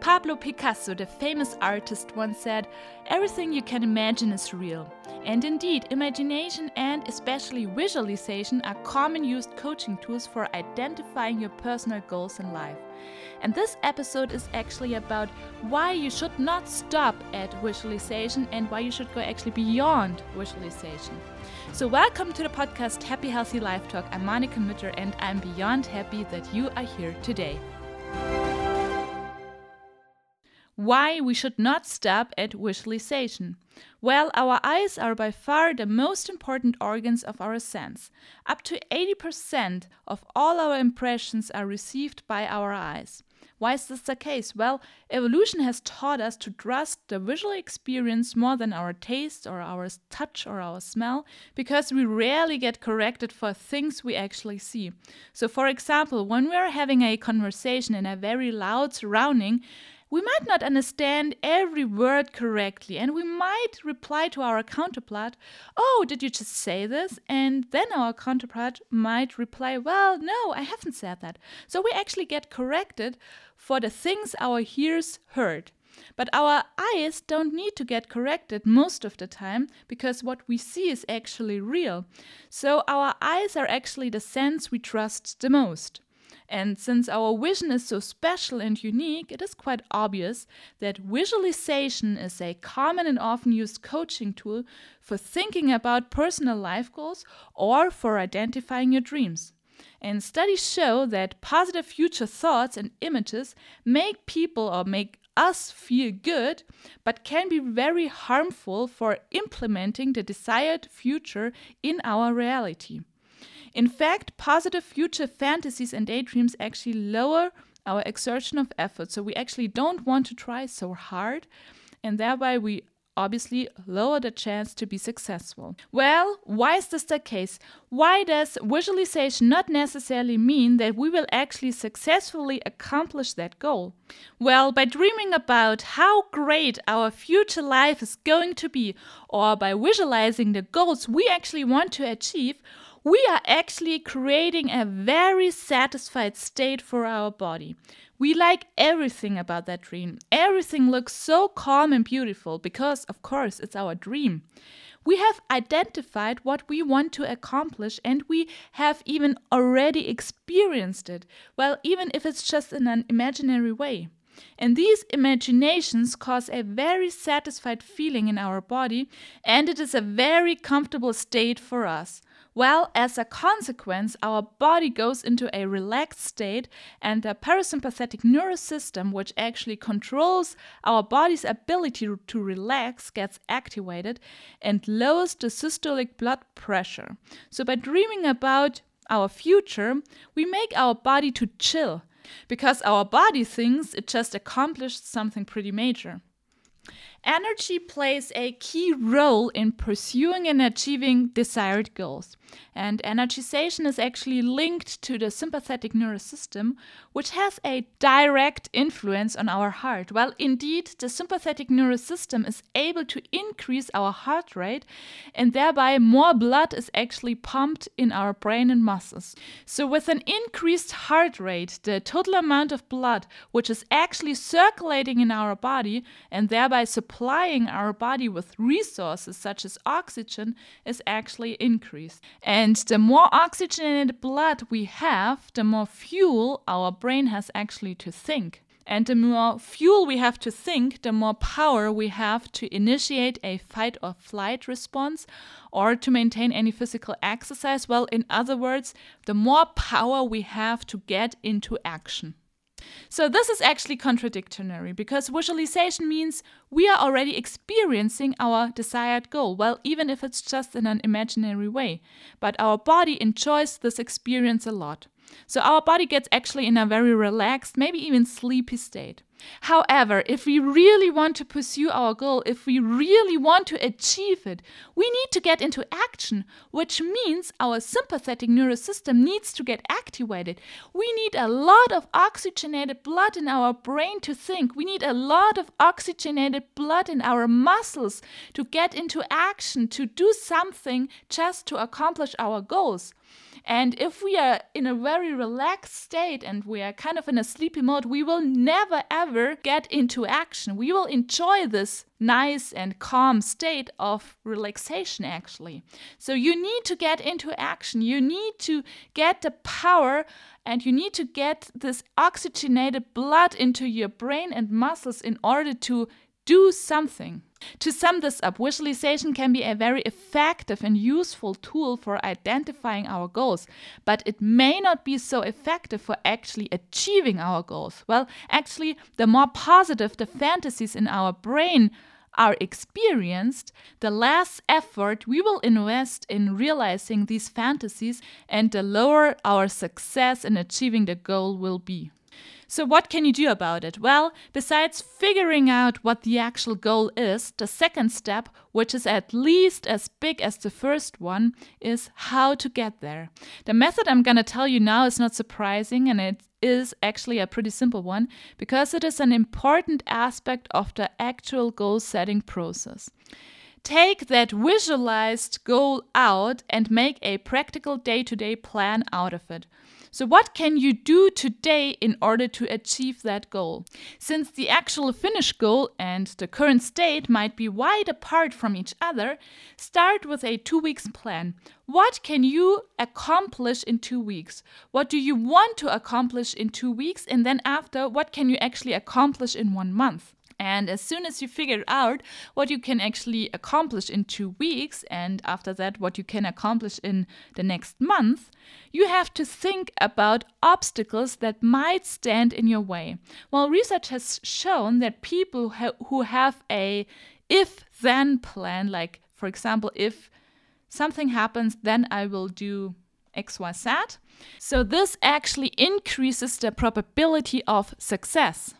Pablo Picasso, the famous artist, once said, Everything you can imagine is real. And indeed, imagination and especially visualization are common used coaching tools for identifying your personal goals in life. And this episode is actually about why you should not stop at visualization and why you should go actually beyond visualization. So, welcome to the podcast Happy Healthy Life Talk. I'm Monika Mütter and I'm beyond happy that you are here today why we should not stop at visualization. Well, our eyes are by far the most important organs of our sense. Up to 80% of all our impressions are received by our eyes. Why is this the case? Well, evolution has taught us to trust the visual experience more than our taste or our touch or our smell because we rarely get corrected for things we actually see. So, for example, when we are having a conversation in a very loud surrounding, we might not understand every word correctly, and we might reply to our counterpart, Oh, did you just say this? And then our counterpart might reply, Well, no, I haven't said that. So we actually get corrected for the things our ears heard. But our eyes don't need to get corrected most of the time because what we see is actually real. So our eyes are actually the sense we trust the most. And since our vision is so special and unique, it is quite obvious that visualization is a common and often used coaching tool for thinking about personal life goals or for identifying your dreams. And studies show that positive future thoughts and images make people or make us feel good, but can be very harmful for implementing the desired future in our reality. In fact, positive future fantasies and daydreams actually lower our exertion of effort. So we actually don't want to try so hard, and thereby we obviously lower the chance to be successful. Well, why is this the case? Why does visualization not necessarily mean that we will actually successfully accomplish that goal? Well, by dreaming about how great our future life is going to be, or by visualizing the goals we actually want to achieve, we are actually creating a very satisfied state for our body. We like everything about that dream. Everything looks so calm and beautiful because, of course, it's our dream. We have identified what we want to accomplish and we have even already experienced it. Well, even if it's just in an imaginary way. And these imaginations cause a very satisfied feeling in our body, and it is a very comfortable state for us. Well, as a consequence, our body goes into a relaxed state, and the parasympathetic nervous system, which actually controls our body's ability to relax, gets activated and lowers the systolic blood pressure. So, by dreaming about our future, we make our body to chill because our body thinks it just accomplished something pretty major. Energy plays a key role in pursuing and achieving desired goals. And energization is actually linked to the sympathetic nervous system, which has a direct influence on our heart. Well, indeed, the sympathetic nervous system is able to increase our heart rate, and thereby more blood is actually pumped in our brain and muscles. So, with an increased heart rate, the total amount of blood which is actually circulating in our body and thereby supplying our body with resources such as oxygen is actually increased. And the more oxygenated blood we have, the more fuel our brain has actually to think. And the more fuel we have to think, the more power we have to initiate a fight or flight response or to maintain any physical exercise. Well, in other words, the more power we have to get into action. So, this is actually contradictory because visualization means we are already experiencing our desired goal, well, even if it's just in an imaginary way. But our body enjoys this experience a lot. So our body gets actually in a very relaxed, maybe even sleepy state. However, if we really want to pursue our goal, if we really want to achieve it, we need to get into action, which means our sympathetic nervous system needs to get activated. We need a lot of oxygenated blood in our brain to think. We need a lot of oxygenated blood in our muscles to get into action, to do something just to accomplish our goals. And if we are in a very relaxed state and we are kind of in a sleepy mode, we will never ever get into action. We will enjoy this nice and calm state of relaxation, actually. So you need to get into action. You need to get the power and you need to get this oxygenated blood into your brain and muscles in order to do something. To sum this up, visualization can be a very effective and useful tool for identifying our goals, but it may not be so effective for actually achieving our goals. Well, actually, the more positive the fantasies in our brain are experienced, the less effort we will invest in realizing these fantasies and the lower our success in achieving the goal will be. So, what can you do about it? Well, besides figuring out what the actual goal is, the second step, which is at least as big as the first one, is how to get there. The method I'm going to tell you now is not surprising and it is actually a pretty simple one because it is an important aspect of the actual goal setting process. Take that visualized goal out and make a practical day to day plan out of it. So, what can you do today in order to achieve that goal? Since the actual finish goal and the current state might be wide apart from each other, start with a two weeks plan. What can you accomplish in two weeks? What do you want to accomplish in two weeks? And then, after, what can you actually accomplish in one month? And as soon as you figure out what you can actually accomplish in two weeks, and after that, what you can accomplish in the next month, you have to think about obstacles that might stand in your way. Well, research has shown that people who have a if then plan, like for example, if something happens, then I will do XYZ. So, this actually increases the probability of success.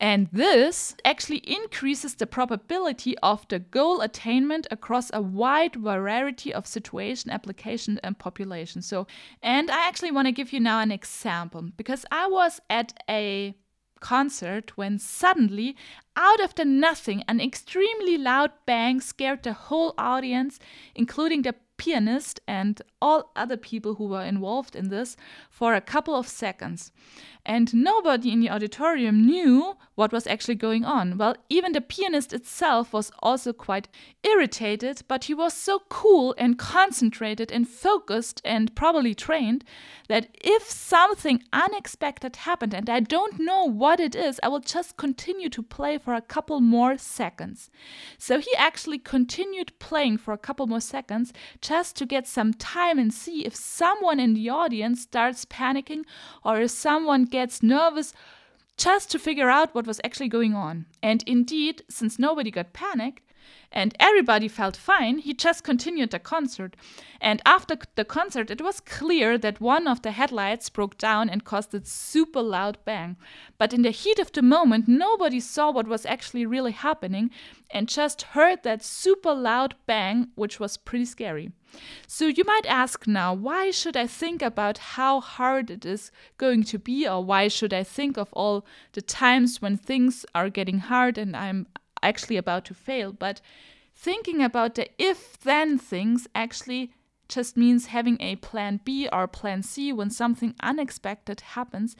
And this actually increases the probability of the goal attainment across a wide variety of situation, application, and population. So, and I actually want to give you now an example because I was at a concert when suddenly, out of the nothing, an extremely loud bang scared the whole audience, including the pianist and all other people who were involved in this for a couple of seconds. And nobody in the auditorium knew what was actually going on. Well, even the pianist itself was also quite irritated, but he was so cool and concentrated and focused and probably trained that if something unexpected happened and I don't know what it is, I will just continue to play for a couple more seconds. So he actually continued playing for a couple more seconds just to get some time and see if someone in the audience starts panicking or if someone gets nervous just to figure out what was actually going on. And indeed, since nobody got panicked, and everybody felt fine, he just continued the concert. And after the concert, it was clear that one of the headlights broke down and caused a super loud bang. But in the heat of the moment, nobody saw what was actually really happening and just heard that super loud bang, which was pretty scary. So you might ask now, why should I think about how hard it is going to be, or why should I think of all the times when things are getting hard and I'm actually about to fail. But thinking about the if then things actually just means having a plan B or plan C when something unexpected happens.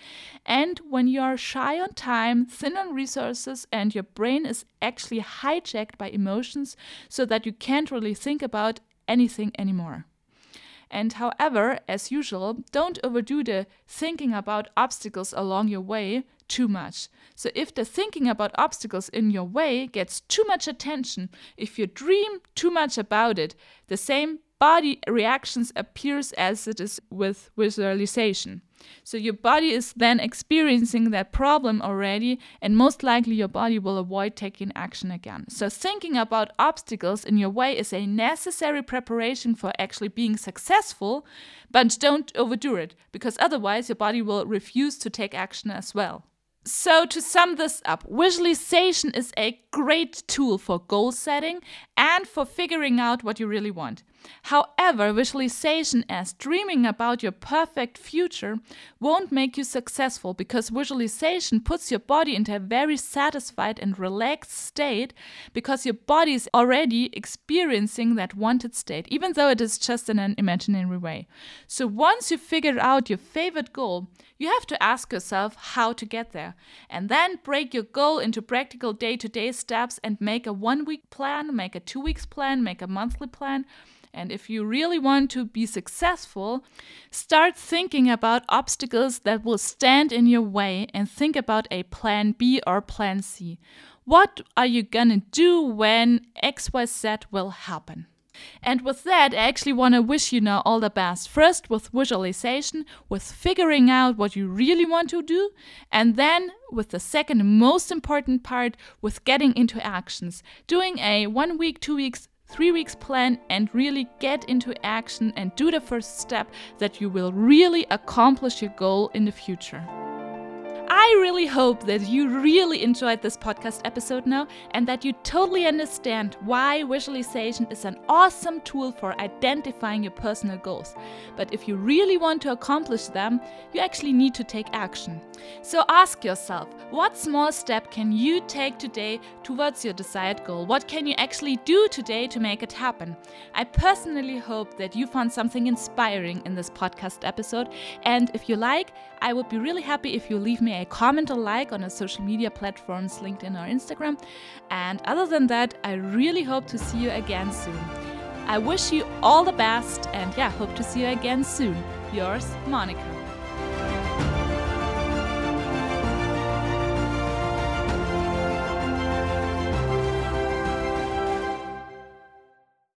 And when you are shy on time, thin on resources, and your brain is actually hijacked by emotions so that you can't really think about anything anymore. And however, as usual, don't overdo the thinking about obstacles along your way too much. So, if the thinking about obstacles in your way gets too much attention, if you dream too much about it, the same body reactions appears as it is with visualization. So your body is then experiencing that problem already, and most likely your body will avoid taking action again. So thinking about obstacles in your way is a necessary preparation for actually being successful, but don't overdo it, because otherwise your body will refuse to take action as well. So, to sum this up, visualization is a great tool for goal setting and for figuring out what you really want. However, visualization as dreaming about your perfect future won't make you successful because visualization puts your body into a very satisfied and relaxed state because your body is already experiencing that wanted state, even though it is just in an imaginary way. So once you figure out your favorite goal, you have to ask yourself how to get there and then break your goal into practical day to day steps and make a one week plan, make a two weeks plan, make a monthly plan. And if you really want to be successful, start thinking about obstacles that will stand in your way and think about a plan B or plan C. What are you gonna do when XYZ will happen? And with that, I actually want to wish you now all the best. First, with visualization, with figuring out what you really want to do, and then with the second most important part, with getting into actions. Doing a one week, two weeks, three weeks plan and really get into action and do the first step that you will really accomplish your goal in the future. I really hope that you really enjoyed this podcast episode now and that you totally understand why visualization is an awesome tool for identifying your personal goals. But if you really want to accomplish them, you actually need to take action. So ask yourself what small step can you take today towards your desired goal? What can you actually do today to make it happen? I personally hope that you found something inspiring in this podcast episode. And if you like, I would be really happy if you leave me a comment or like on our social media platforms, LinkedIn or Instagram. And other than that, I really hope to see you again soon. I wish you all the best and yeah, hope to see you again soon. Yours, Monika.